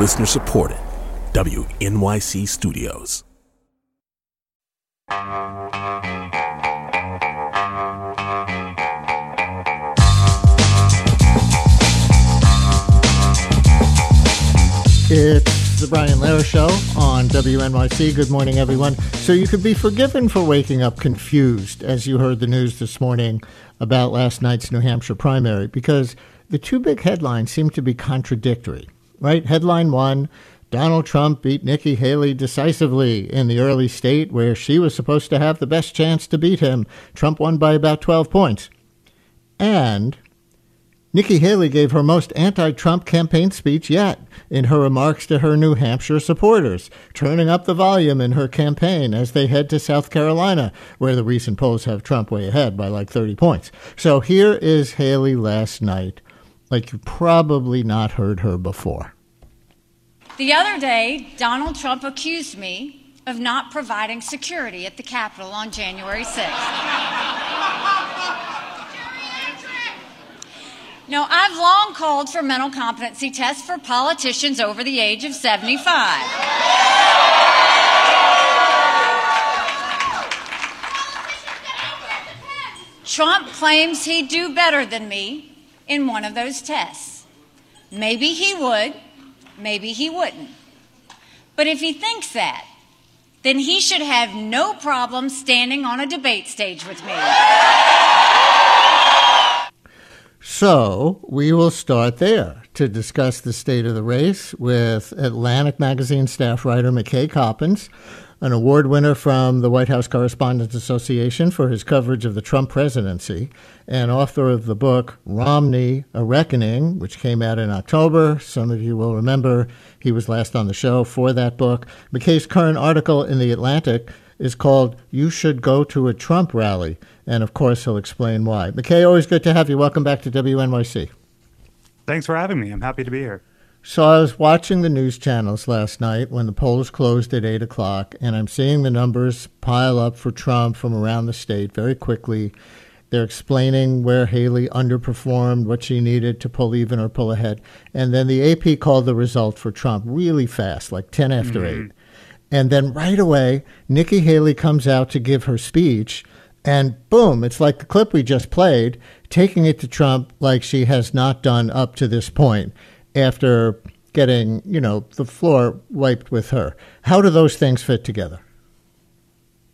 Listener supported. WNYC Studios. It's the Brian Lehrer Show on WNYC. Good morning, everyone. So, you could be forgiven for waking up confused as you heard the news this morning about last night's New Hampshire primary because the two big headlines seem to be contradictory, right? Headline one Donald Trump beat Nikki Haley decisively in the early state where she was supposed to have the best chance to beat him. Trump won by about 12 points. And Nikki Haley gave her most anti Trump campaign speech yet in her remarks to her New Hampshire supporters, turning up the volume in her campaign as they head to South Carolina, where the recent polls have Trump way ahead by like 30 points. So here is Haley last night, like you've probably not heard her before. The other day, Donald Trump accused me of not providing security at the Capitol on January 6th. Now, I've long called for mental competency tests for politicians over the age of 75. Trump claims he'd do better than me in one of those tests. Maybe he would, maybe he wouldn't. But if he thinks that, then he should have no problem standing on a debate stage with me. So we will start there to discuss the state of the race with Atlantic Magazine staff writer McKay Coppins, an award winner from the White House Correspondents Association for his coverage of the Trump presidency, and author of the book Romney, A Reckoning, which came out in October. Some of you will remember he was last on the show for that book. McKay's current article in The Atlantic is called You Should Go to a Trump Rally and of course, he'll explain why. McKay, always good to have you. Welcome back to WNYC. Thanks for having me. I'm happy to be here. So I was watching the news channels last night when the polls closed at 8 o'clock, and I'm seeing the numbers pile up for Trump from around the state very quickly. They're explaining where Haley underperformed, what she needed to pull even or pull ahead. And then the AP called the result for Trump really fast, like 10 after mm-hmm. 8. And then right away, Nikki Haley comes out to give her speech and boom, it's like the clip we just played, taking it to Trump like she has not done up to this point after getting, you know, the floor wiped with her. How do those things fit together?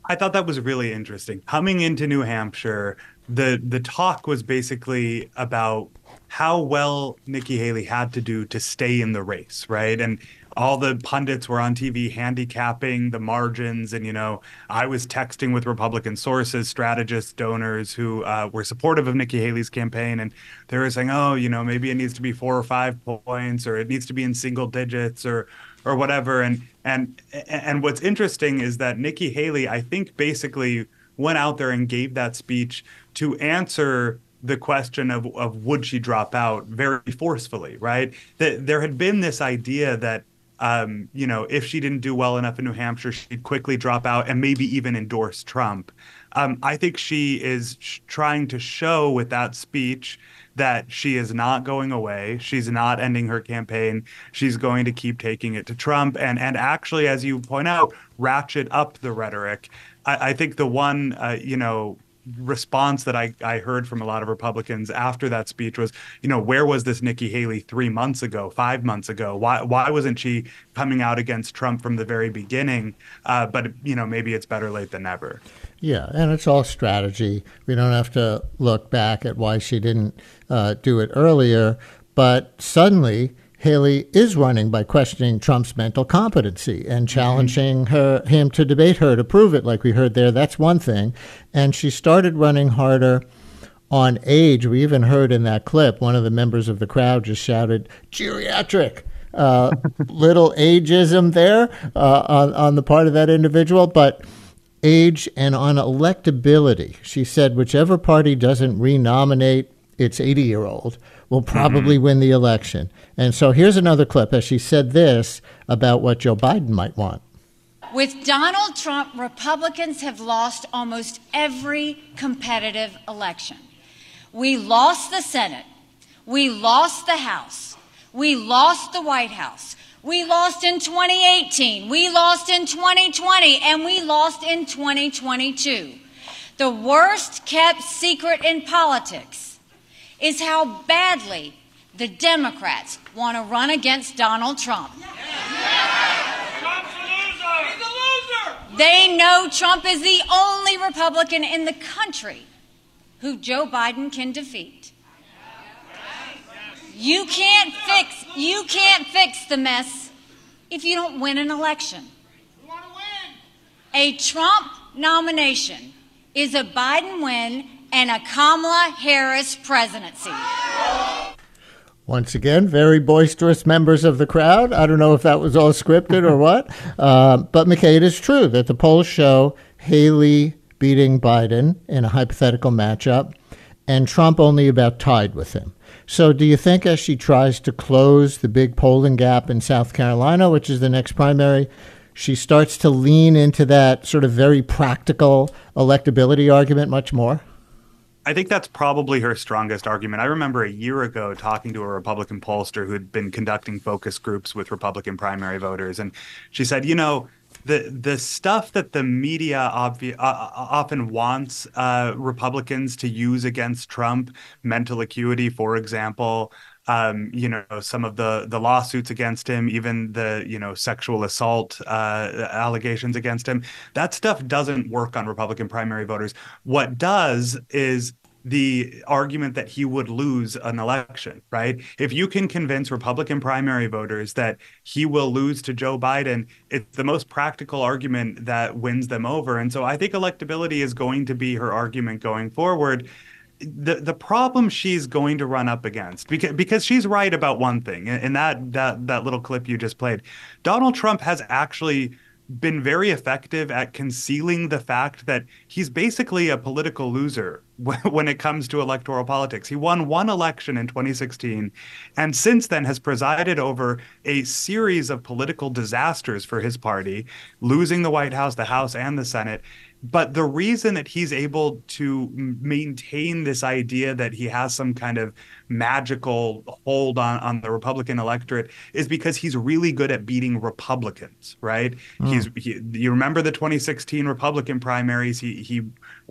I thought that was really interesting. Coming into New Hampshire, the the talk was basically about how well Nikki Haley had to do to stay in the race, right? And all the pundits were on TV handicapping the margins. And, you know, I was texting with Republican sources, strategists, donors who uh, were supportive of Nikki Haley's campaign. And they were saying, oh, you know, maybe it needs to be four or five points or it needs to be in single digits or, or whatever. And, and, and what's interesting is that Nikki Haley, I think, basically went out there and gave that speech to answer the question of, of would she drop out very forcefully, right? That there had been this idea that um, you know, if she didn't do well enough in New Hampshire, she'd quickly drop out and maybe even endorse Trump. Um, I think she is sh- trying to show with that speech that she is not going away. She's not ending her campaign. She's going to keep taking it to Trump and and actually, as you point out, ratchet up the rhetoric. I, I think the one uh, you know response that I, I heard from a lot of Republicans after that speech was, you know, where was this Nikki Haley three months ago, five months ago? Why why wasn't she coming out against Trump from the very beginning? Uh, but you know, maybe it's better late than never. Yeah, and it's all strategy. We don't have to look back at why she didn't uh, do it earlier, but suddenly Haley is running by questioning Trump's mental competency and mm-hmm. challenging her him to debate her to prove it, like we heard there. That's one thing. And she started running harder on age. We even heard in that clip one of the members of the crowd just shouted, "Geriatric." Uh, little ageism there uh, on, on the part of that individual, but age and on electability. She said whichever party doesn't renominate its 80 year old will probably mm-hmm. win the election. And so here's another clip as she said this about what Joe Biden might want. With Donald Trump, Republicans have lost almost every competitive election. We lost the Senate. We lost the House. We lost the White House. We lost in 2018. We lost in 2020. And we lost in 2022. The worst kept secret in politics is how badly the Democrats want to run against Donald Trump. They know Trump is the only Republican in the country who Joe Biden can defeat. You can't fix you can't fix the mess if you don't win an election. A Trump nomination is a Biden win and a Kamala Harris presidency. Once again, very boisterous members of the crowd. I don't know if that was all scripted or what, uh, but McKay, it is true that the polls show Haley beating Biden in a hypothetical matchup and Trump only about tied with him. So, do you think as she tries to close the big polling gap in South Carolina, which is the next primary, she starts to lean into that sort of very practical electability argument much more? I think that's probably her strongest argument. I remember a year ago talking to a Republican pollster who had been conducting focus groups with Republican primary voters, and she said, you know, the the stuff that the media obvi- uh, uh, often wants uh, Republicans to use against Trump, mental acuity, for example, um, you know, some of the the lawsuits against him, even the you know sexual assault uh, allegations against him. That stuff doesn't work on Republican primary voters. What does is the argument that he would lose an election, right? If you can convince Republican primary voters that he will lose to Joe Biden, it's the most practical argument that wins them over. And so I think electability is going to be her argument going forward. The the problem she's going to run up against because because she's right about one thing in that that that little clip you just played. Donald Trump has actually been very effective at concealing the fact that he's basically a political loser when it comes to electoral politics. He won one election in 2016 and since then has presided over a series of political disasters for his party, losing the White House, the House, and the Senate. But the reason that he's able to maintain this idea that he has some kind of magical hold on, on the Republican electorate is because he's really good at beating Republicans, right? Mm. He's he, you remember the 2016 Republican primaries? He he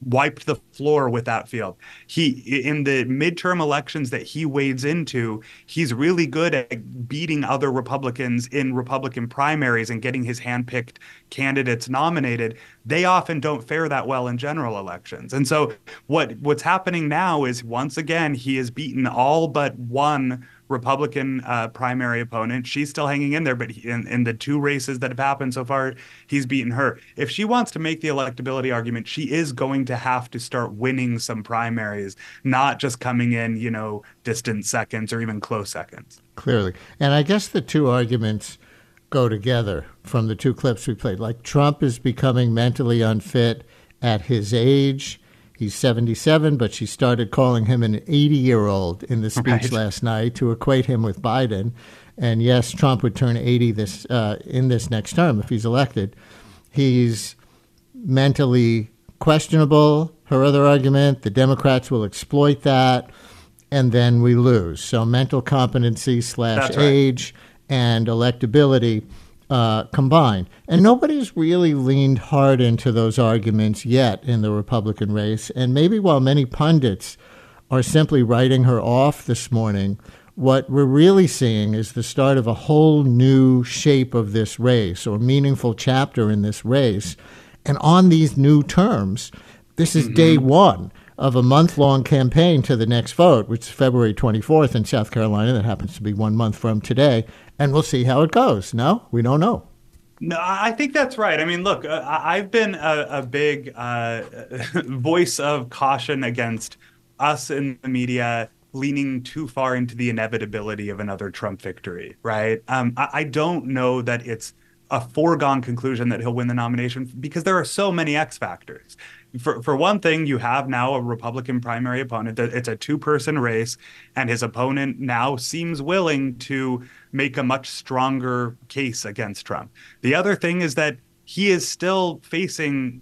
wiped the floor with that field. He in the midterm elections that he wades into, he's really good at beating other Republicans in Republican primaries and getting his handpicked candidates nominated. They often don't fare that well in general elections. And so what what's happening now is once again he has beaten all but one Republican uh, primary opponent. She's still hanging in there, but he, in, in the two races that have happened so far, he's beaten her. If she wants to make the electability argument, she is going to have to start winning some primaries, not just coming in, you know, distant seconds or even close seconds. Clearly. And I guess the two arguments go together from the two clips we played. Like Trump is becoming mentally unfit at his age He's 77, but she started calling him an 80 year old in the speech right. last night to equate him with Biden. And yes, Trump would turn 80 this uh, in this next term if he's elected. He's mentally questionable. Her other argument: the Democrats will exploit that, and then we lose. So mental competency slash age and electability uh, combined. And nobody's really leaned hard into those arguments yet in the Republican race. And maybe while many pundits are simply writing her off this morning, what we're really seeing is the start of a whole new shape of this race or meaningful chapter in this race. And on these new terms, this is mm-hmm. day one of a month long campaign to the next vote, which is February 24th in South Carolina. That happens to be one month from today and we'll see how it goes. No, we don't know. No, I think that's right. I mean, look, uh, I've been a, a big uh, voice of caution against us in the media leaning too far into the inevitability of another Trump victory, right? Um, I, I don't know that it's a foregone conclusion that he'll win the nomination because there are so many X factors for for one thing, you have now a Republican primary opponent. It's a two person race, and his opponent now seems willing to make a much stronger case against Trump. The other thing is that he is still facing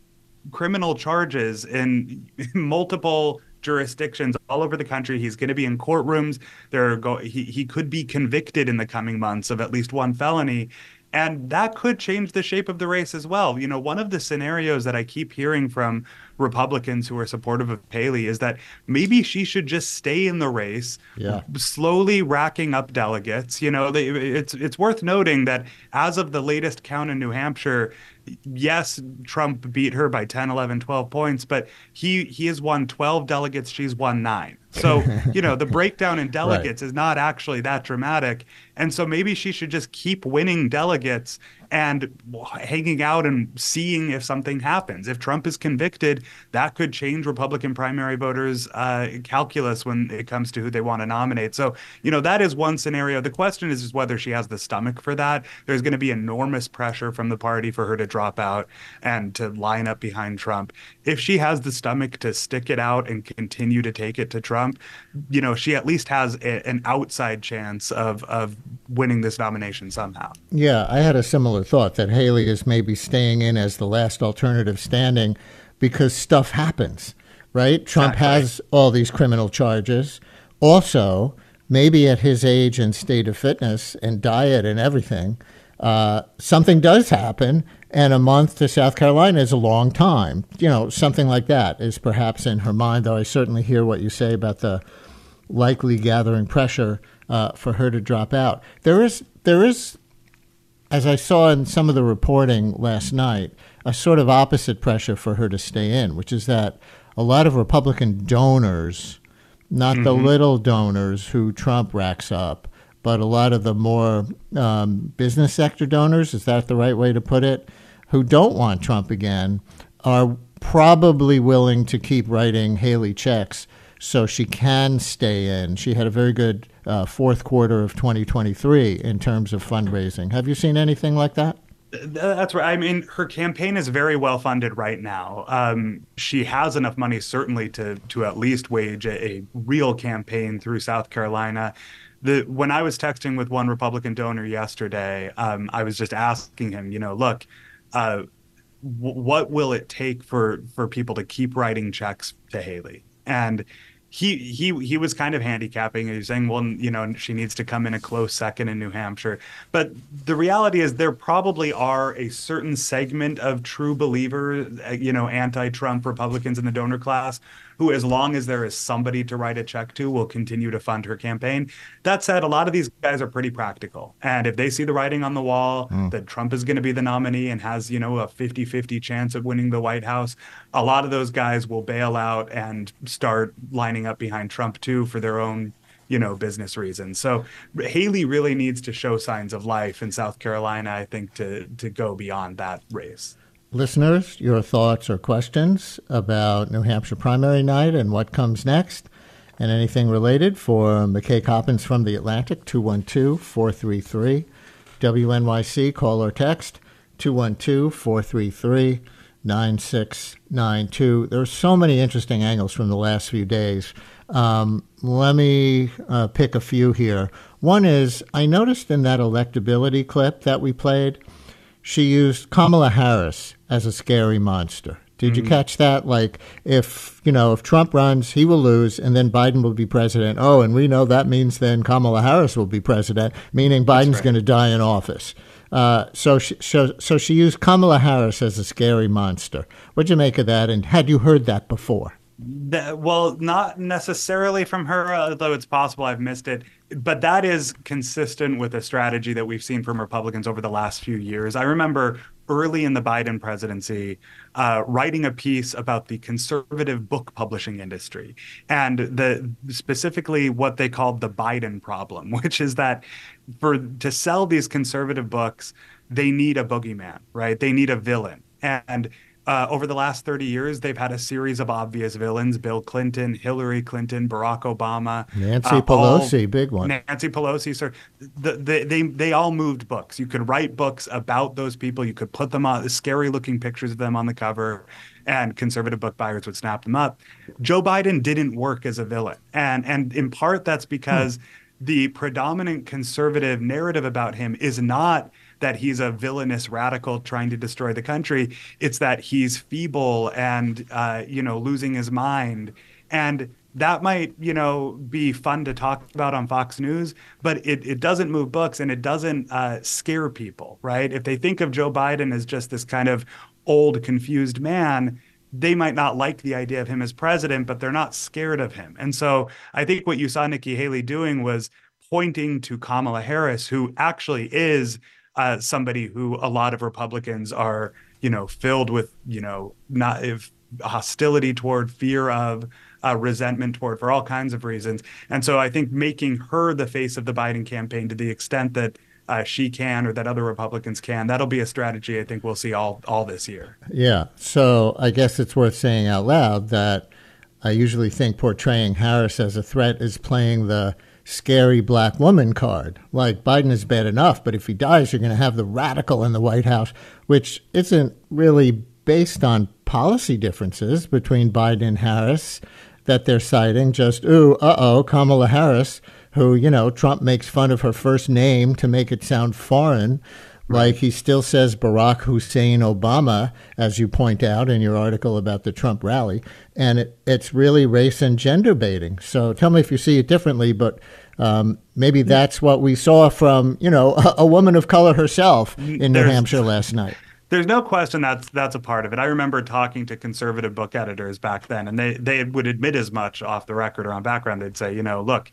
criminal charges in multiple jurisdictions all over the country. He's going to be in courtrooms. There go he he could be convicted in the coming months of at least one felony. And that could change the shape of the race as well. You know, one of the scenarios that I keep hearing from Republicans who are supportive of Haley is that maybe she should just stay in the race, yeah. slowly racking up delegates. You know, they, it's it's worth noting that as of the latest count in New Hampshire, yes, Trump beat her by 10, 11, 12 points, but he he has won 12 delegates, she's won 9. So, you know, the breakdown in delegates right. is not actually that dramatic. And so maybe she should just keep winning delegates and hanging out and seeing if something happens. If Trump is convicted, that could change Republican primary voters' uh, calculus when it comes to who they want to nominate. So, you know, that is one scenario. The question is, is whether she has the stomach for that. There's going to be enormous pressure from the party for her to drop out and to line up behind Trump. If she has the stomach to stick it out and continue to take it to Trump, you know, she at least has a, an outside chance of of winning this nomination somehow. Yeah, I had a similar thought that Haley is maybe staying in as the last alternative standing because stuff happens, right? Trump exactly. has all these criminal charges. Also, maybe at his age and state of fitness and diet and everything, uh, something does happen, and a month to South Carolina is a long time. You know, something like that is perhaps in her mind, though I certainly hear what you say about the likely gathering pressure uh, for her to drop out. There is, there is, as I saw in some of the reporting last night, a sort of opposite pressure for her to stay in, which is that a lot of Republican donors, not mm-hmm. the little donors who Trump racks up, but a lot of the more um, business sector donors, is that the right way to put it, who don't want Trump again, are probably willing to keep writing Haley checks so she can stay in. She had a very good uh, fourth quarter of 2023 in terms of fundraising. Have you seen anything like that? That's right. I mean, her campaign is very well funded right now. Um, she has enough money, certainly, to to at least wage a, a, real campaign through South Carolina. The when I was texting with one Republican donor yesterday, um, I was just asking him, you know, look, uh, w- what will it take for for people to keep writing checks to Haley? And he he he was kind of handicapping. He was saying, well, you know, she needs to come in a close second in New Hampshire. But the reality is, there probably are a certain segment of true believers, uh, you know, anti-Trump Republicans in the donor class who, as long as there is somebody to write a check to, will continue to fund her campaign. That said, a lot of these guys are pretty practical. And if they see the writing on the wall mm. that Trump is going to be the nominee and has, you know, a 50 50 chance of winning the White House, a lot of those guys will bail out and start lining up behind Trump too for their own you know business reasons. So Haley really needs to show signs of life in South Carolina, I think, to to go beyond that race. Listeners, your thoughts or questions about New Hampshire primary night and what comes next, and anything related for McKay Coppins from the Atlantic, 212 433 WNYC. Call or text 212 433 9692. There are so many interesting angles from the last few days. Um, let me uh, pick a few here. One is I noticed in that electability clip that we played she used Kamala Harris as a scary monster. Did you catch that? Like, if you know, if Trump runs, he will lose, and then Biden will be president. Oh, and we know that means then Kamala Harris will be president, meaning Biden's right. going to die in office. Uh, so, she, so, so she used Kamala Harris as a scary monster. What'd you make of that? And had you heard that before? That, well, not necessarily from her, although it's possible I've missed it. But that is consistent with a strategy that we've seen from Republicans over the last few years. I remember early in the Biden presidency uh, writing a piece about the conservative book publishing industry and the specifically what they called the Biden problem, which is that for to sell these conservative books, they need a boogeyman, right? They need a villain. And uh, over the last 30 years, they've had a series of obvious villains Bill Clinton, Hillary Clinton, Barack Obama, Nancy uh, Pelosi, all, big one. Nancy Pelosi. So the, the, they, they all moved books. You could write books about those people. You could put them on scary looking pictures of them on the cover, and conservative book buyers would snap them up. Joe Biden didn't work as a villain. And, and in part, that's because hmm. the predominant conservative narrative about him is not that he's a villainous radical trying to destroy the country. It's that he's feeble and uh, you know losing his mind And that might, you know, be fun to talk about on Fox News, but it, it doesn't move books and it doesn't uh, scare people, right? If they think of Joe Biden as just this kind of old, confused man, they might not like the idea of him as president, but they're not scared of him. And so I think what you saw Nikki Haley doing was pointing to Kamala Harris, who actually is uh, somebody who a lot of Republicans are, you know, filled with, you know, not if hostility toward, fear of, uh, resentment toward for all kinds of reasons. And so I think making her the face of the Biden campaign to the extent that uh, she can or that other Republicans can, that'll be a strategy I think we'll see all all this year. Yeah. So I guess it's worth saying out loud that I usually think portraying Harris as a threat is playing the scary black woman card. Like Biden is bad enough, but if he dies, you're going to have the radical in the White House, which isn't really based on policy differences between Biden and Harris that they're citing. Just, ooh, uh oh, Kamala Harris, who, you know, Trump makes fun of her first name to make it sound foreign. Like he still says Barack Hussein Obama, as you point out in your article about the Trump rally. And it, it's really race and gender baiting. So tell me if you see it differently, but um, maybe that's what we saw from, you know, a, a woman of color herself in There's, New Hampshire last night. There's no question that's that's a part of it. I remember talking to conservative book editors back then, and they they would admit as much off the record or on background. They'd say, you know, look,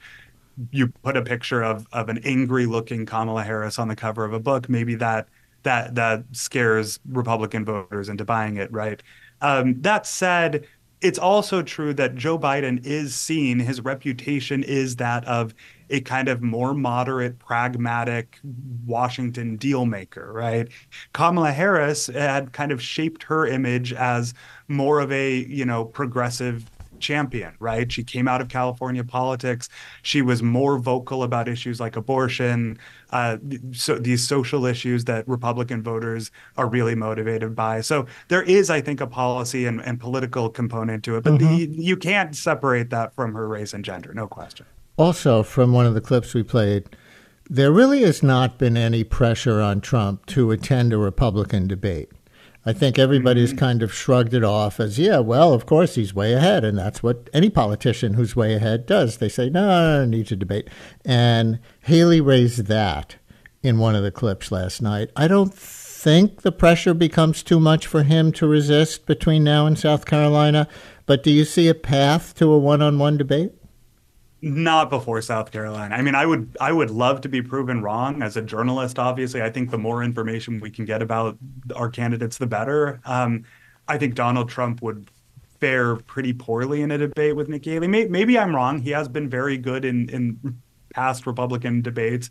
you put a picture of of an angry looking Kamala Harris on the cover of a book, maybe that that that scares Republican voters into buying it, right? Um, that said, it's also true that Joe Biden is seen, his reputation is that of a kind of more moderate, pragmatic Washington deal maker, right? Kamala Harris had kind of shaped her image as more of a, you know, progressive champion, right? She came out of California politics. She was more vocal about issues like abortion, uh, so these social issues that Republican voters are really motivated by. So there is, I think, a policy and, and political component to it, but mm-hmm. the, you can't separate that from her race and gender, no question. Also, from one of the clips we played, there really has not been any pressure on Trump to attend a Republican debate. I think everybody's mm-hmm. kind of shrugged it off as, yeah, well, of course he's way ahead. And that's what any politician who's way ahead does. They say, no, I don't need to debate. And Haley raised that in one of the clips last night. I don't think the pressure becomes too much for him to resist between now and South Carolina. But do you see a path to a one on one debate? Not before South Carolina. I mean, I would I would love to be proven wrong as a journalist. Obviously, I think the more information we can get about our candidates, the better. Um, I think Donald Trump would fare pretty poorly in a debate with Nikki Haley. Maybe, I'm wrong. He has been very good in in past Republican debates.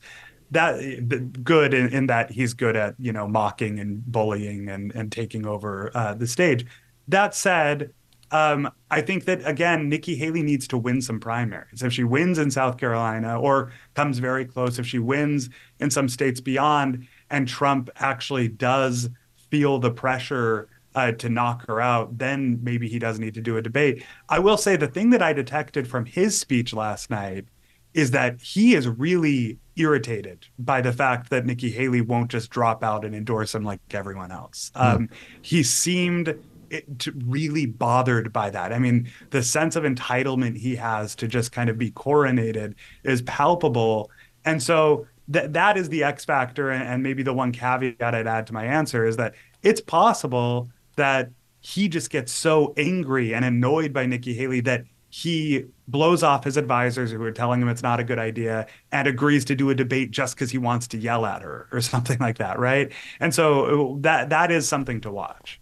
That good in, in that he's good at you know mocking and bullying and and taking over uh, the stage. That said, um, I think that again, Nikki Haley needs to win some primaries. If she wins in South Carolina or comes very close, if she wins in some states beyond, and Trump actually does feel the pressure uh, to knock her out, then maybe he does need to do a debate. I will say the thing that I detected from his speech last night is that he is really irritated by the fact that Nikki Haley won't just drop out and endorse him like everyone else. Mm. Um, he seemed it, really bothered by that. I mean, the sense of entitlement he has to just kind of be coronated is palpable. And so that that is the X factor. And, and maybe the one caveat I'd add to my answer is that it's possible that he just gets so angry and annoyed by Nikki Haley that he blows off his advisors who are telling him it's not a good idea and agrees to do a debate just because he wants to yell at her or something like that, right? And so uh, that that is something to watch.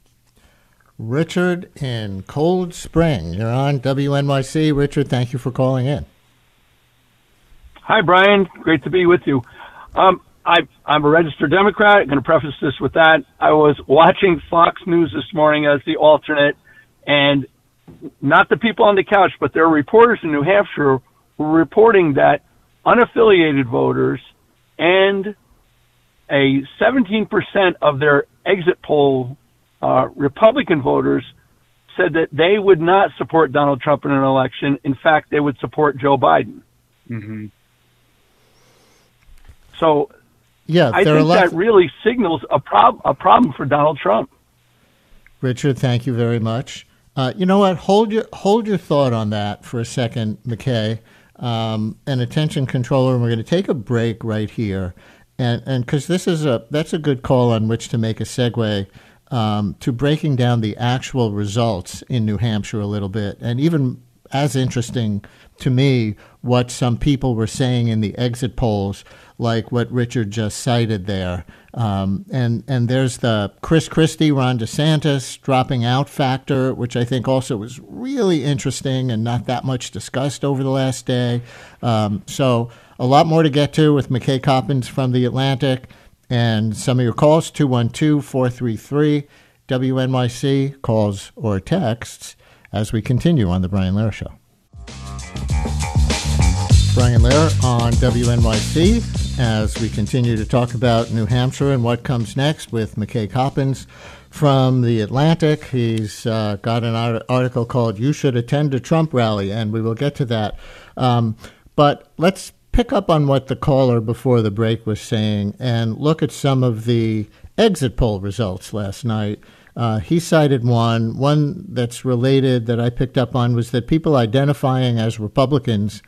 Richard in Cold Spring. You're on WNYC. Richard, thank you for calling in. Hi, Brian. Great to be with you. Um, I, I'm a registered Democrat. I'm going to preface this with that. I was watching Fox News this morning as the alternate, and not the people on the couch, but there are reporters in New Hampshire were reporting that unaffiliated voters and a 17% of their exit poll uh, Republican voters said that they would not support Donald Trump in an election. In fact, they would support Joe Biden. Mm-hmm. So, yeah, I think that really signals a, prob- a problem for Donald Trump. Richard, thank you very much. Uh, you know what? Hold your hold your thought on that for a second, McKay. Um, and attention controller, and we're going to take a break right here, and and because this is a that's a good call on which to make a segue um, to breaking down the actual results in New Hampshire a little bit, and even as interesting to me what some people were saying in the exit polls, like what Richard just cited there. Um, and and there's the Chris Christie, Ron DeSantis dropping out factor, which I think also was really interesting and not that much discussed over the last day. Um, so a lot more to get to with McKay Coppins from the Atlantic and some of your calls 212 433 WNYC calls or texts as we continue on the Brian Lehrer Show. Brian Lehrer on WNYC as we continue to talk about New Hampshire and what comes next with McKay Coppins from The Atlantic. He's uh, got an article called You Should Attend a Trump Rally, and we will get to that. Um, but let's pick up on what the caller before the break was saying and look at some of the exit poll results last night. Uh, he cited one. One that's related that I picked up on was that people identifying as Republicans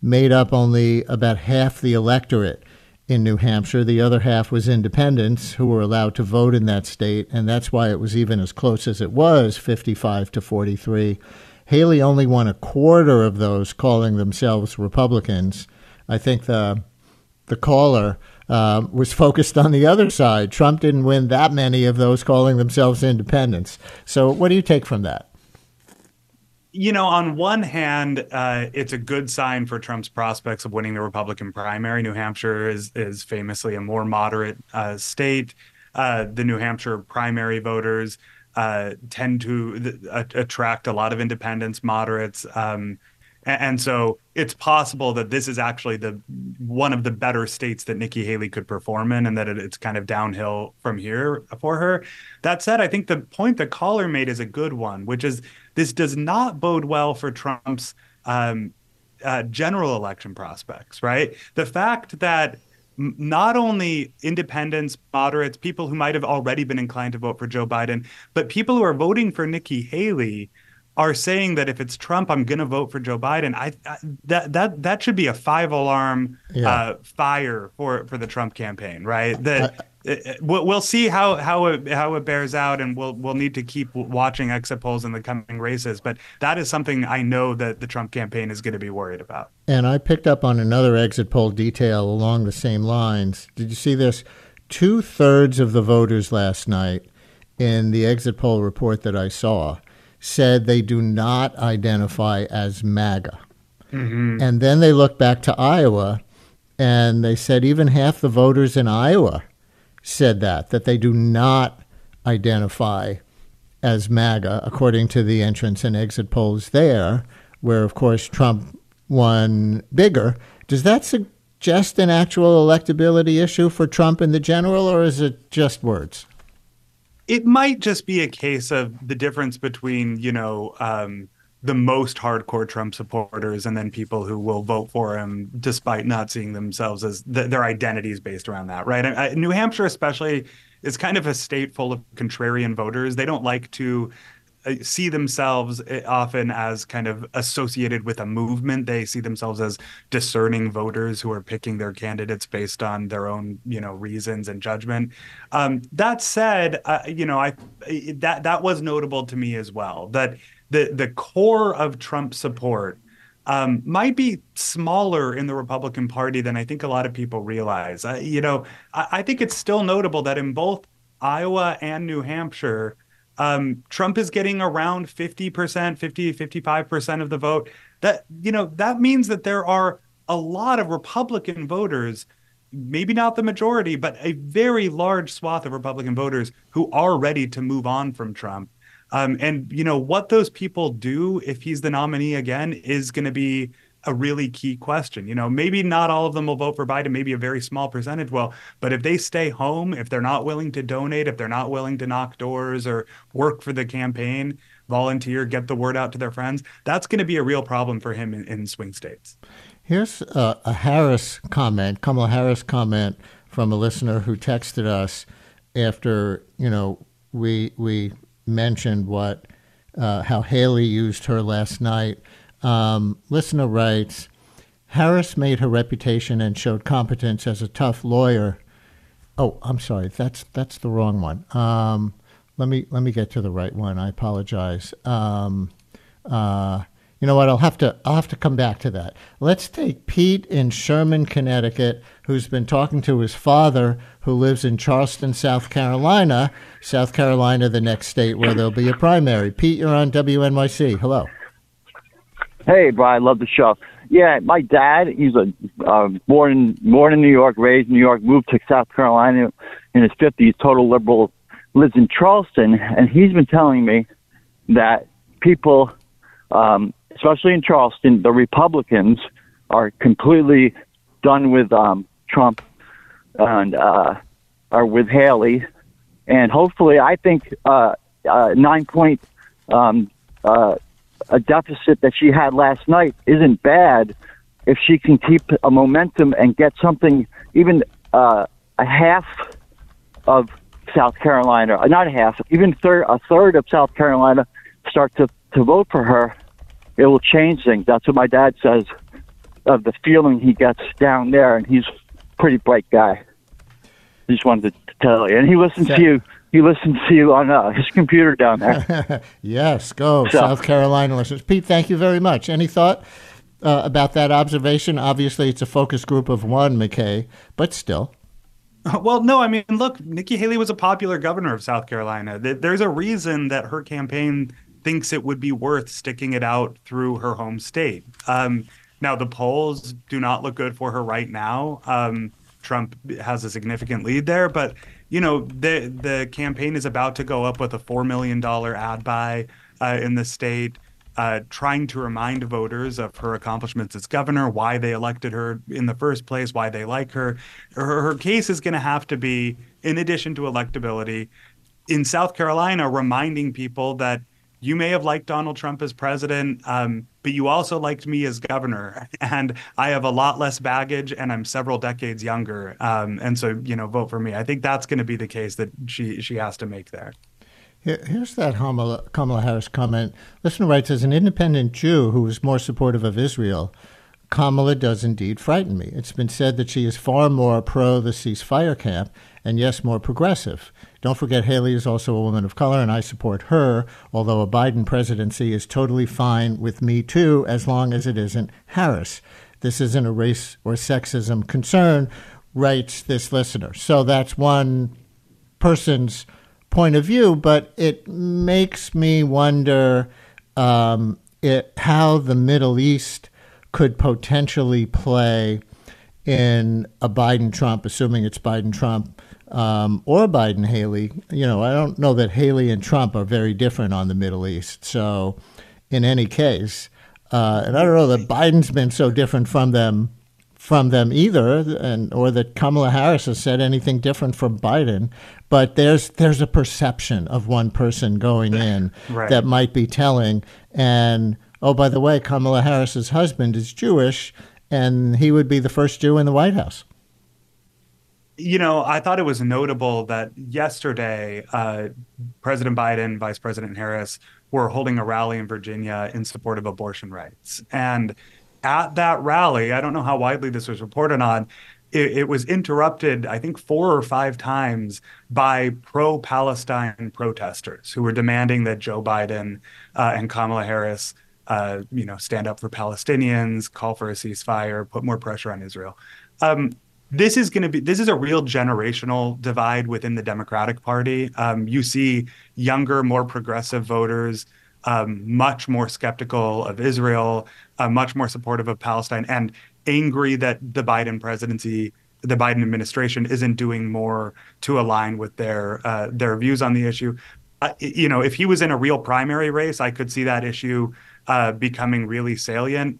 made up only about half the electorate in New Hampshire. The other half was independents who were allowed to vote in that state, and that's why it was even as close as it was 55 to 43. Haley only won a quarter of those calling themselves Republicans. I think the the caller uh, was focused on the other side. Trump didn't win that many of those calling themselves independents. So, what do you take from that? you know, on one hand, uh, it's a good sign for Trump's prospects of winning the Republican primary. New Hampshire is is famously a more moderate uh, state. Uh, the New Hampshire primary voters uh, tend to th- attract a lot of independents, moderates. Um, and so it's possible that this is actually the one of the better states that Nikki Haley could perform in, and that it's kind of downhill from here for her. That said, I think the point the caller made is a good one, which is this does not bode well for Trump's um, uh, general election prospects. Right, the fact that not only independents, moderates, people who might have already been inclined to vote for Joe Biden, but people who are voting for Nikki Haley are saying that if it's Trump, I'm going to vote for Joe Biden. I, I, that that that should be a five alarm yeah. uh, fire for for the Trump campaign, right? That uh, we'll, we'll see how how it how it bears out, and we'll we'll need to keep watching exit polls in the coming races. But that is something I know that the Trump campaign is going to be worried about. And I picked up on another exit poll detail along the same lines. Did you see this? Two thirds of the voters last night in the exit poll report that I saw said they do not identify as MAGA. Mm-hmm. And then they look back to Iowa and they said even half the voters in Iowa said that, that they do not identify as MAGA, according to the entrance and exit polls there, where, of course, Trump won bigger. Does that suggest an actual electability issue for Trump in the general, or is it just words? It might just be a case of the difference between you know um, the most hardcore Trump supporters and then people who will vote for him despite not seeing themselves as th- their identities based around that, right? I, New Hampshire, especially, is kind of a state full of contrarian voters. They don't like to uh, see themselves uh, often as kind of associated with a movement. They see themselves as discerning voters who are picking their candidates based on their own, you know, reasons and judgment. Um, that said, uh, you know, I that that was notable to me as well. That the the core of Trump support um, might be smaller in the Republican Party than I think a lot of people realize. Uh, you know, I, I think it's still notable that in both Iowa and New Hampshire um, Trump is getting around 50%, 50, 55% of the vote. That, you know, that means that there are a lot of Republican voters, maybe not the majority, but a very large swath of Republican voters who are ready to move on from Trump. Um, and, you know, what those people do if he's the nominee again is going to be a really key question. You know, maybe not all of them will vote for Biden, maybe a very small percentage will, but if they stay home, if they're not willing to donate, if they're not willing to knock doors or work for the campaign, volunteer, get the word out to their friends, that's going to be a real problem for him in, in swing states. Here's a, a Harris comment, Kamala Harris comment from a listener who texted us after, you know, we we mentioned what uh, how Haley used her last night. Um, listener writes Harris made her reputation and showed competence as a tough lawyer. Oh, I'm sorry. That's that's the wrong one. Um, let me let me get to the right one. I apologize. Um, uh, you know what? I'll have to I'll have to come back to that. Let's take Pete in Sherman, Connecticut, who's been talking to his father, who lives in Charleston, South Carolina. South Carolina, the next state where there'll be a primary. Pete, you're on WNYC. Hello. Hey, Brian, I love the show. Yeah, my dad, he's a uh, born in born in New York, raised in New York, moved to South Carolina in his fifties, total liberal, lives in Charleston, and he's been telling me that people um, especially in Charleston, the Republicans are completely done with um, Trump and uh, are with Haley. And hopefully, I think uh, uh, nine point um, uh, a deficit that she had last night isn't bad if she can keep a momentum and get something, even uh, a half of South Carolina, uh, not a half, even third, a third of South Carolina start to, to vote for her it will change things. That's what my dad says of the feeling he gets down there, and he's a pretty bright guy. I just wanted to tell you, and he listens to you. He listens to you on uh, his computer down there. yes, go so, South Carolina listeners. Pete, thank you very much. Any thought uh, about that observation? Obviously, it's a focus group of one, McKay, but still. Well, no, I mean, look, Nikki Haley was a popular governor of South Carolina. There's a reason that her campaign thinks it would be worth sticking it out through her home state. Um, now, the polls do not look good for her right now. Um, Trump has a significant lead there, but you know the the campaign is about to go up with a four million dollar ad buy uh, in the state, uh, trying to remind voters of her accomplishments as governor, why they elected her in the first place, why they like her. Her, her case is going to have to be, in addition to electability, in South Carolina, reminding people that you may have liked Donald Trump as president, um, but you also liked me as governor. And I have a lot less baggage and I'm several decades younger. Um, and so, you know, vote for me. I think that's going to be the case that she, she has to make there. Here's that Kamala, Harris comment. Listener writes As an independent Jew who is more supportive of Israel, Kamala does indeed frighten me. It's been said that she is far more pro the ceasefire camp and, yes, more progressive. Don't forget, Haley is also a woman of color, and I support her, although a Biden presidency is totally fine with me too, as long as it isn't Harris. This isn't a race or sexism concern, writes this listener. So that's one person's point of view, but it makes me wonder um, it, how the Middle East could potentially play in a Biden Trump, assuming it's Biden Trump um, or Biden Haley. You know, I don't know that Haley and Trump are very different on the Middle East. So, in any case, uh, and I don't know that Biden's been so different from them from them either, and or that Kamala Harris has said anything different from Biden. But there's there's a perception of one person going in right. that might be telling. And oh, by the way, Kamala Harris's husband is Jewish, and he would be the first Jew in the White House you know, I thought it was notable that yesterday, uh, President Biden, Vice President Harris were holding a rally in Virginia in support of abortion rights. And at that rally, I don't know how widely this was reported on, it, it was interrupted, I think, four or five times by pro Palestine protesters who were demanding that Joe Biden uh, and Kamala Harris. Uh, you know, stand up for Palestinians, call for a ceasefire, put more pressure on Israel. Um, this is going to be this is a real generational divide within the Democratic Party. Um, you see younger, more progressive voters um, much more skeptical of Israel, uh, much more supportive of Palestine, and angry that the Biden presidency, the Biden administration, isn't doing more to align with their uh, their views on the issue. Uh, you know, if he was in a real primary race, I could see that issue uh, becoming really salient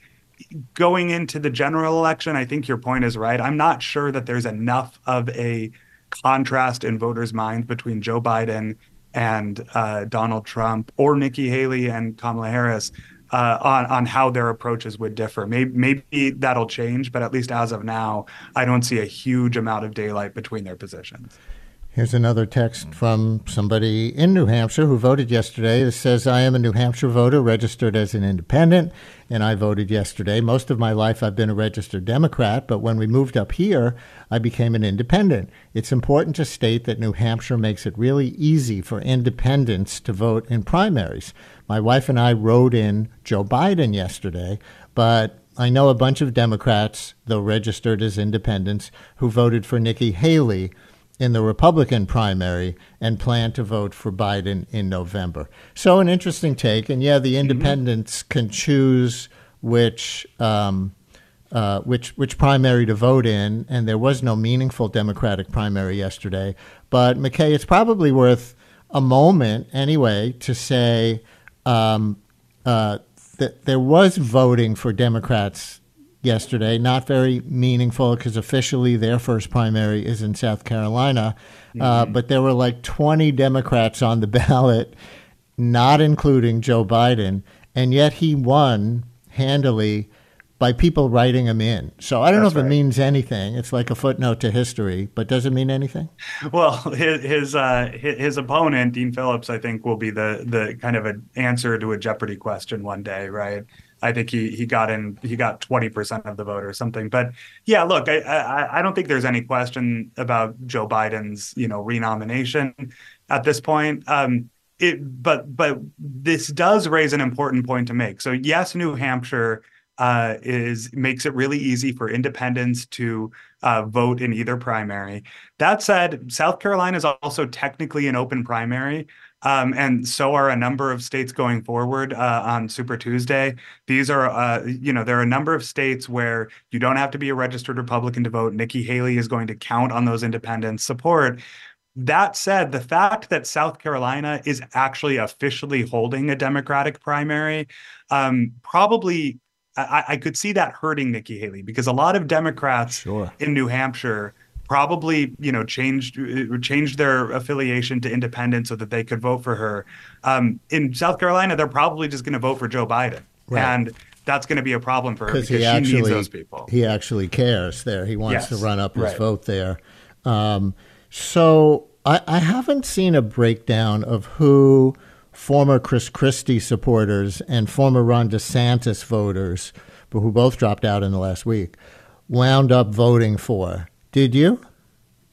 going into the general election, I think your point is right. I'm not sure that there's enough of a contrast in voters' minds between Joe Biden and uh, Donald Trump or Nikki Haley and Kamala Harris uh, on on how their approaches would differ. Maybe, maybe that'll change, but at least as of now, I don't see a huge amount of daylight between their positions. Here's another text from somebody in New Hampshire who voted yesterday. It says, I am a New Hampshire voter registered as an independent, and I voted yesterday. Most of my life I've been a registered Democrat, but when we moved up here, I became an independent. It's important to state that New Hampshire makes it really easy for independents to vote in primaries. My wife and I rode in Joe Biden yesterday, but I know a bunch of Democrats, though registered as independents, who voted for Nikki Haley in the Republican primary and plan to vote for Biden in November. So, an interesting take. And yeah, the independents mm-hmm. can choose which. Um, uh, which which primary to vote in, and there was no meaningful Democratic primary yesterday. But McKay, it's probably worth a moment anyway to say um, uh, that there was voting for Democrats yesterday. Not very meaningful because officially their first primary is in South Carolina. Uh, mm-hmm. Uh, but there were like 20 Democrats on the ballot, not including Joe Biden. And yet he won handily by people writing him in. So I don't That's know if right. it means anything. It's like a footnote to history, but does it mean anything? Well, his his, uh, his opponent, Dean Phillips, I think will be the the kind of an answer to a Jeopardy question one day, right? I think he he got in he got 20% of the vote or something. But yeah, look, I, I, I don't think there's any question about Joe Biden's you know renomination at this point. Um, it but but this does raise an important point to make. So yes, New Hampshire uh, is makes it really easy for independents to uh, vote in either primary. That said, South Carolina is also technically an open primary. Um, and so are a number of states going forward uh, on Super Tuesday. These are, uh, you know, there are a number of states where you don't have to be a registered Republican to vote. Nikki Haley is going to count on those independents' support. That said, the fact that South Carolina is actually officially holding a Democratic primary um, probably I, I, could see that hurting Nikki Haley because a lot of Democrats sure. in New Hampshire probably you know changed uh, changed their affiliation to independent so that they could vote for her. Um, in South Carolina, they're probably just going to vote for Joe Biden, right. and that's going to be a problem for her because he actually, needs those people. He actually cares there. He wants yes. to run up his right. vote there. Um, so I, I haven't seen a breakdown of who former Chris Christie supporters and former Ron DeSantis voters, who both dropped out in the last week, wound up voting for. Did you?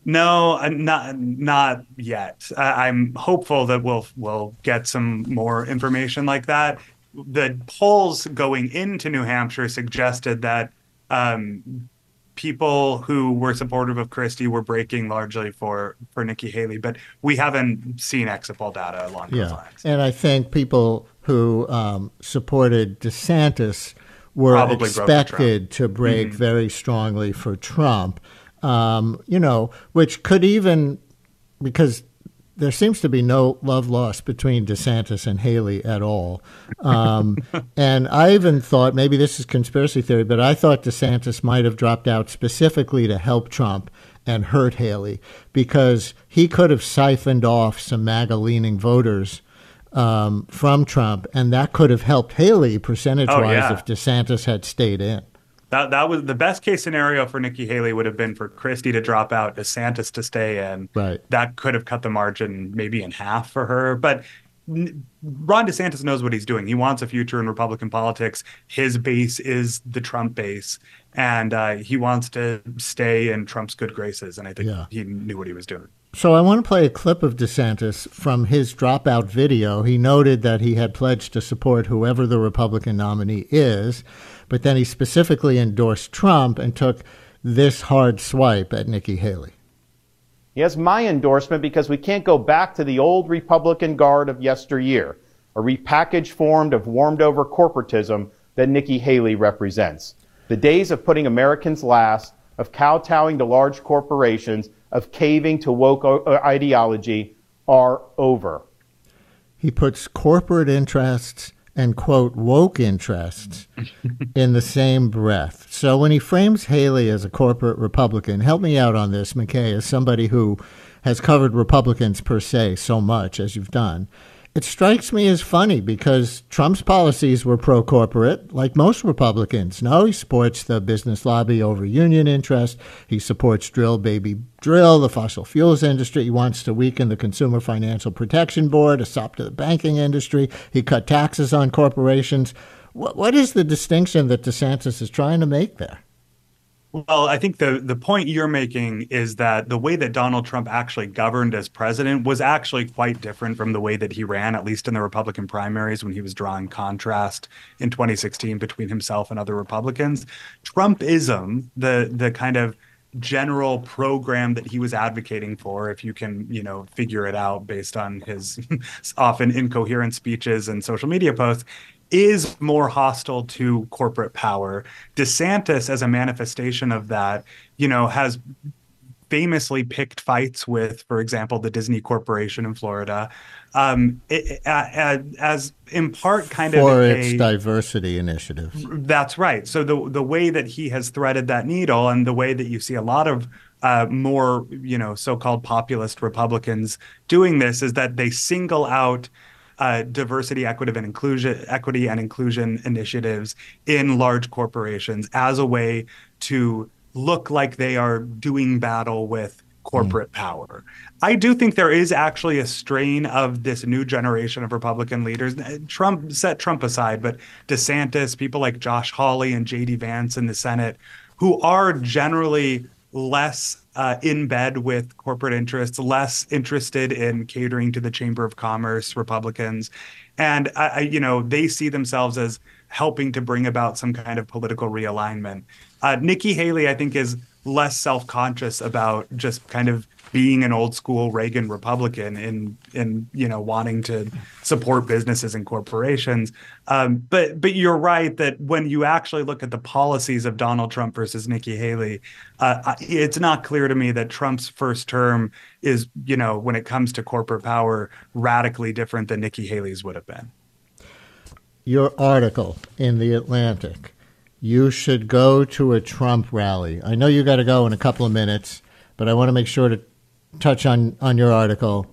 No, not not yet. I'm hopeful that we'll we'll get some more information like that. The polls going into New Hampshire suggested that um, people who were supportive of Christie were breaking largely for for Nikki Haley, but we haven't seen exit poll data along yeah. those lines. And I think people who um, supported DeSantis were Probably expected to break mm-hmm. very strongly for Trump um, you know, which could even because there seems to be no love lost between DeSantis and Haley at all. Um, and I even thought maybe this is conspiracy theory, but I thought DeSantis might have dropped out specifically to help Trump and hurt Haley because he could have siphoned off some MAGA leaning voters. Um, from Trump, and that could have helped Haley percentage wise oh, yeah. if DeSantis had stayed in. That that was the best case scenario for Nikki Haley would have been for Christie to drop out, DeSantis to stay in. Right. That could have cut the margin maybe in half for her. But Ron DeSantis knows what he's doing. He wants a future in Republican politics. His base is the Trump base, and uh, he wants to stay in Trump's good graces. And I think yeah. he knew what he was doing. So I want to play a clip of DeSantis from his dropout video. He noted that he had pledged to support whoever the Republican nominee is but then he specifically endorsed Trump and took this hard swipe at Nikki Haley. He has my endorsement because we can't go back to the old Republican guard of yesteryear, a repackaged form of warmed over corporatism that Nikki Haley represents. The days of putting Americans last, of kowtowing to large corporations, of caving to woke uh, ideology are over. He puts corporate interests and quote woke interests in the same breath. So when he frames Haley as a corporate Republican, help me out on this, McKay, as somebody who has covered Republicans per se so much as you've done. It strikes me as funny because Trump's policies were pro corporate, like most Republicans. No, he supports the business lobby over union interest. He supports drill, baby, drill, the fossil fuels industry. He wants to weaken the Consumer Financial Protection Board, a sop to the banking industry. He cut taxes on corporations. What, what is the distinction that DeSantis is trying to make there? Well, I think the the point you're making is that the way that Donald Trump actually governed as president was actually quite different from the way that he ran, at least in the Republican primaries when he was drawing contrast in 2016 between himself and other Republicans. Trumpism, the the kind of general program that he was advocating for, if you can, you know, figure it out based on his often incoherent speeches and social media posts, is more hostile to corporate power. DeSantis, as a manifestation of that, you know, has famously picked fights with, for example, the Disney Corporation in Florida, um, it, uh, as in part kind for of for its a, diversity initiatives. That's right. So the the way that he has threaded that needle, and the way that you see a lot of uh, more, you know, so-called populist Republicans doing this, is that they single out uh, diversity, equity, and inclusion, equity and inclusion initiatives in large corporations as a way to look like they are doing battle with corporate mm. power. I do think there is actually a strain of this new generation of Republican leaders. Trump set Trump aside, but DeSantis, people like Josh Hawley and J.D. Vance in the Senate, who are generally less uh, in bed with corporate interests, less interested in catering to the Chamber of Commerce Republicans, and I, you know they see themselves as helping to bring about some kind of political realignment. Uh, Nikki Haley, I think, is less self-conscious about just kind of being an old school Reagan Republican in in you know wanting to support businesses and corporations. Um, but but you're right that when you actually look at the policies of Donald Trump versus Nikki Haley, uh, it's not clear to me that Trump's first term is you know when it comes to corporate power radically different than Nikki Haley's would have been. Your article in the Atlantic. You should go to a Trump rally. I know you got to go in a couple of minutes, but I want to make sure to touch on, on your article.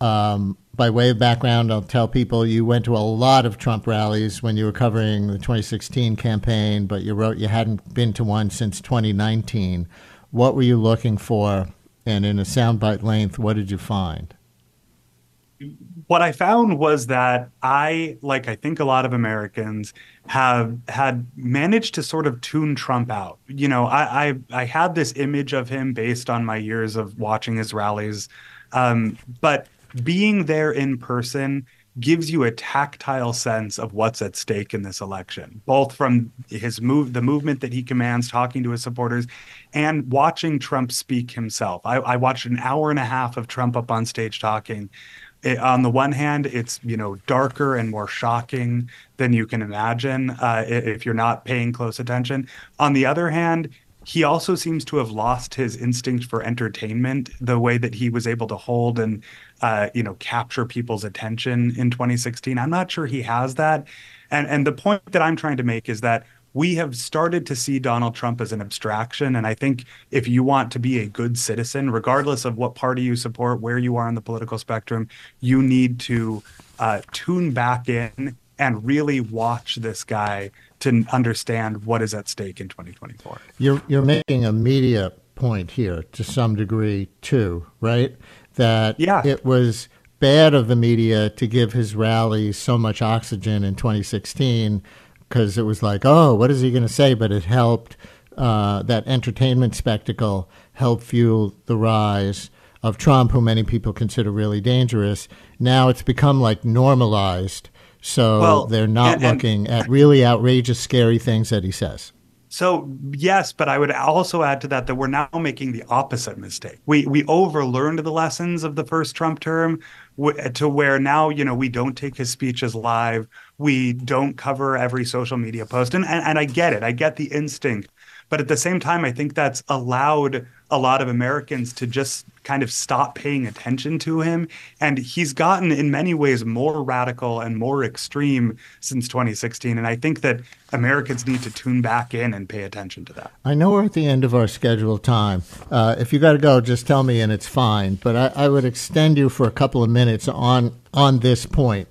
Um, by way of background, I'll tell people you went to a lot of Trump rallies when you were covering the 2016 campaign, but you wrote you hadn't been to one since 2019. What were you looking for? And in a soundbite length, what did you find? What I found was that I, like I think a lot of Americans, have had managed to sort of tune Trump out. You know, I I, I had this image of him based on my years of watching his rallies, um, but being there in person gives you a tactile sense of what's at stake in this election, both from his move, the movement that he commands, talking to his supporters, and watching Trump speak himself. I, I watched an hour and a half of Trump up on stage talking it, on the one hand, it's you know darker and more shocking than you can imagine uh, if you're not paying close attention. On the other hand, he also seems to have lost his instinct for entertainment. The way that he was able to hold and uh, you know capture people's attention in 2016, I'm not sure he has that. And and the point that I'm trying to make is that we have started to see Donald Trump as an abstraction. And I think if you want to be a good citizen, regardless of what party you support, where you are on the political spectrum, you need to uh, tune back in and really watch this guy to understand what is at stake in 2024. You're you're making a media point here to some degree too, right? That yeah. it was bad of the media to give his rally so much oxygen in 2016 because it was like, oh, what is he going to say? But it helped uh, that entertainment spectacle help fuel the rise of Trump, who many people consider really dangerous. Now it's become like normalized, so well, they're not and, looking and, at really outrageous, scary things that he says. So yes, but I would also add to that that we're now making the opposite mistake. We we overlearned the lessons of the first Trump term to where now you know we don't take his speeches live. We don't cover every social media post. And, and and i get it. I get the instinct. But at the same time i think that's allowed a lot of americans to just kind of stop paying attention to him. And he's gotten, in many ways, more radical and more extreme since 2016. And I think that Americans need to tune back in and pay attention to that. I know we're at the end of our scheduled time. Uh, if you got to go, just tell me and it's fine. But I, I, would extend you for a couple of minutes on on this point.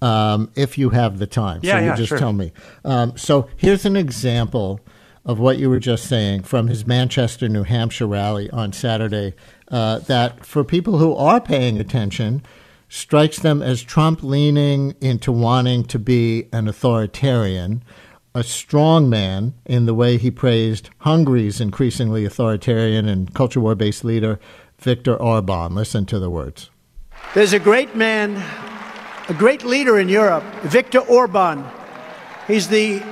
Um, if you have the time, yeah, so you yeah, just sure. tell me. Um, so here's an example of what you were just saying from his Manchester, New Hampshire rally on Saturday uh, that for people who are paying attention, strikes them as Trump leaning into wanting to be an authoritarian, a strong man in the way he praised Hungary's increasingly authoritarian and culture war based leader, Viktor Orban. Listen to the words. There's a great man, a great leader in Europe, Viktor Orban. He's the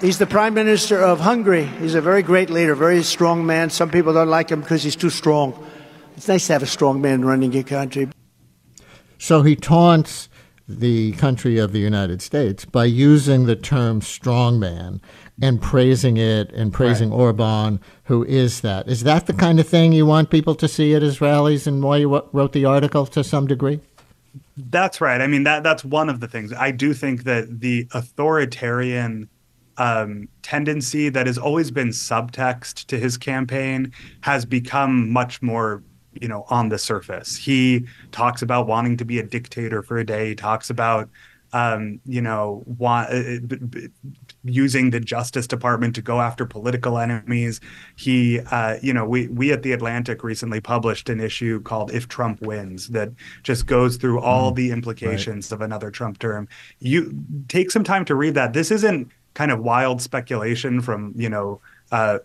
He's the prime minister of Hungary. He's a very great leader, very strong man. Some people don't like him because he's too strong. It's nice to have a strong man running your country. So he taunts the country of the United States by using the term strongman and praising it and praising right. Orban, who is that. Is that the kind of thing you want people to see at his rallies and why you wrote the article to some degree? That's right. I mean that that's one of the things. I do think that the authoritarian um, tendency that has always been subtext to his campaign has become much more you know on the surface. He talks about wanting to be a dictator for a day. He talks about um, you know want, uh, using the justice department to go after political enemies. He uh, you know we we at the atlantic recently published an issue called if trump wins that just goes through all mm, the implications right. of another trump term. You take some time to read that. This isn't kind of wild speculation from you know uh,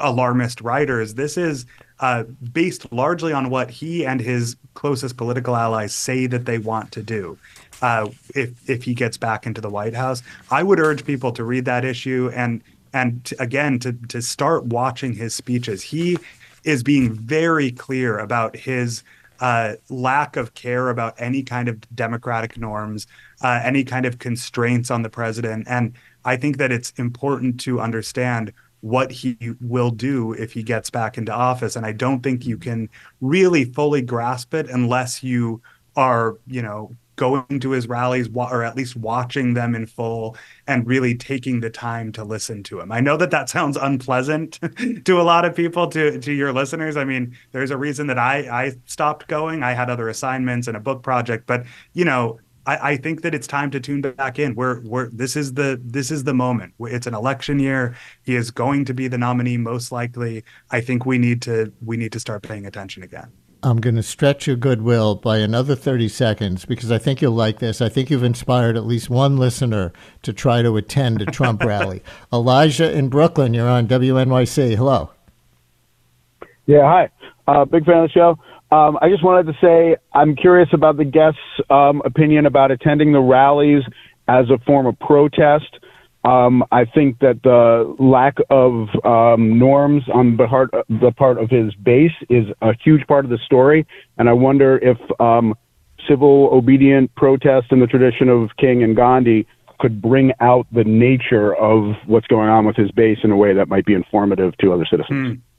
alarmist writers. This is uh, based largely on what he and his closest political allies say that they want to do. Uh, if if he gets back into the White House, I would urge people to read that issue and and to, again to to start watching his speeches. He is being very clear about his uh, lack of care about any kind of democratic norms, uh, any kind of constraints on the president, and I think that it's important to understand what he will do if he gets back into office. And I don't think you can really fully grasp it unless you are, you know, going to his rallies or at least watching them in full and really taking the time to listen to him. I know that that sounds unpleasant to a lot of people to to your listeners. I mean, there's a reason that I I stopped going. I had other assignments and a book project, but you know, I, I, think that it's time to tune back in. We're, we're this is the this is the moment. It's an election year. He is going to be the nominee most likely. I think we need to we need to start paying attention again. I'm going to stretch your goodwill by another 30 seconds because I think you'll like this. I think you've inspired at least one listener to try to attend a Trump rally. Elijah in Brooklyn, you're on WNYC. Hello. Yeah, hi. Uh, big fan of the show. Um, I just wanted to say I'm curious about the guest's um, opinion about attending the rallies as a form of protest. Um, I think that the lack of um, norms on the part, the part of his base is a huge part of the story, and I wonder if um, civil obedient protest in the tradition of King and Gandhi could bring out the nature of what's going on with his base in a way that might be informative to other citizens. Hmm.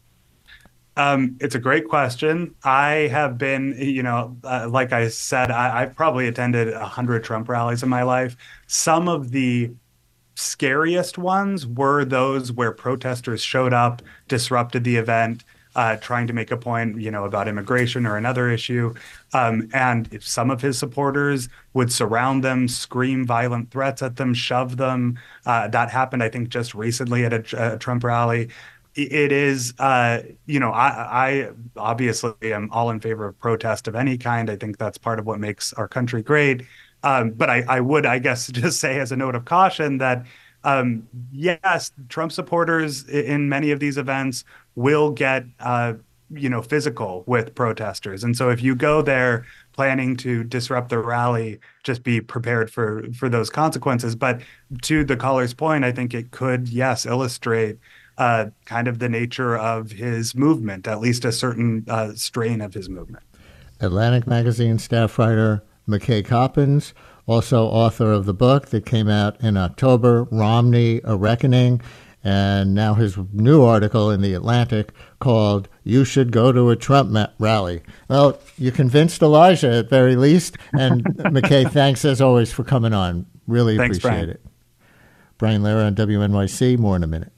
Um, it's a great question. I have been, you know, uh, like I said, I, have probably attended a hundred Trump rallies in my life. Some of the scariest ones were those where protesters showed up, disrupted the event, uh, trying to make a point, you know, about immigration or another issue. Um, and some of his supporters would surround them, scream violent threats at them, shove them. Uh, that happened, I think, just recently at a, a Trump rally it is uh, you know I, I obviously am all in favor of protest of any kind. I think that's part of what makes our country great. Um, but I, I would i guess just say as a note of caution that um, yes trump supporters in many of these events will get uh, you know physical with protesters. And so if you go there planning to disrupt the rally just be prepared for for those consequences. But to the caller's point i think it could yes illustrate uh, kind of the nature of his movement, at least a certain uh, strain of his movement. Atlantic Magazine staff writer McKay Coppins, also author of the book that came out in October, Romney, A Reckoning. And now his new article in The Atlantic called You Should Go to a Trump ma- Rally. Well, you convinced Elijah at very least. And McKay, thanks as always for coming on. Really Thanks, appreciate Brian. it. Brian Lehrer on WNYC. More in a minute.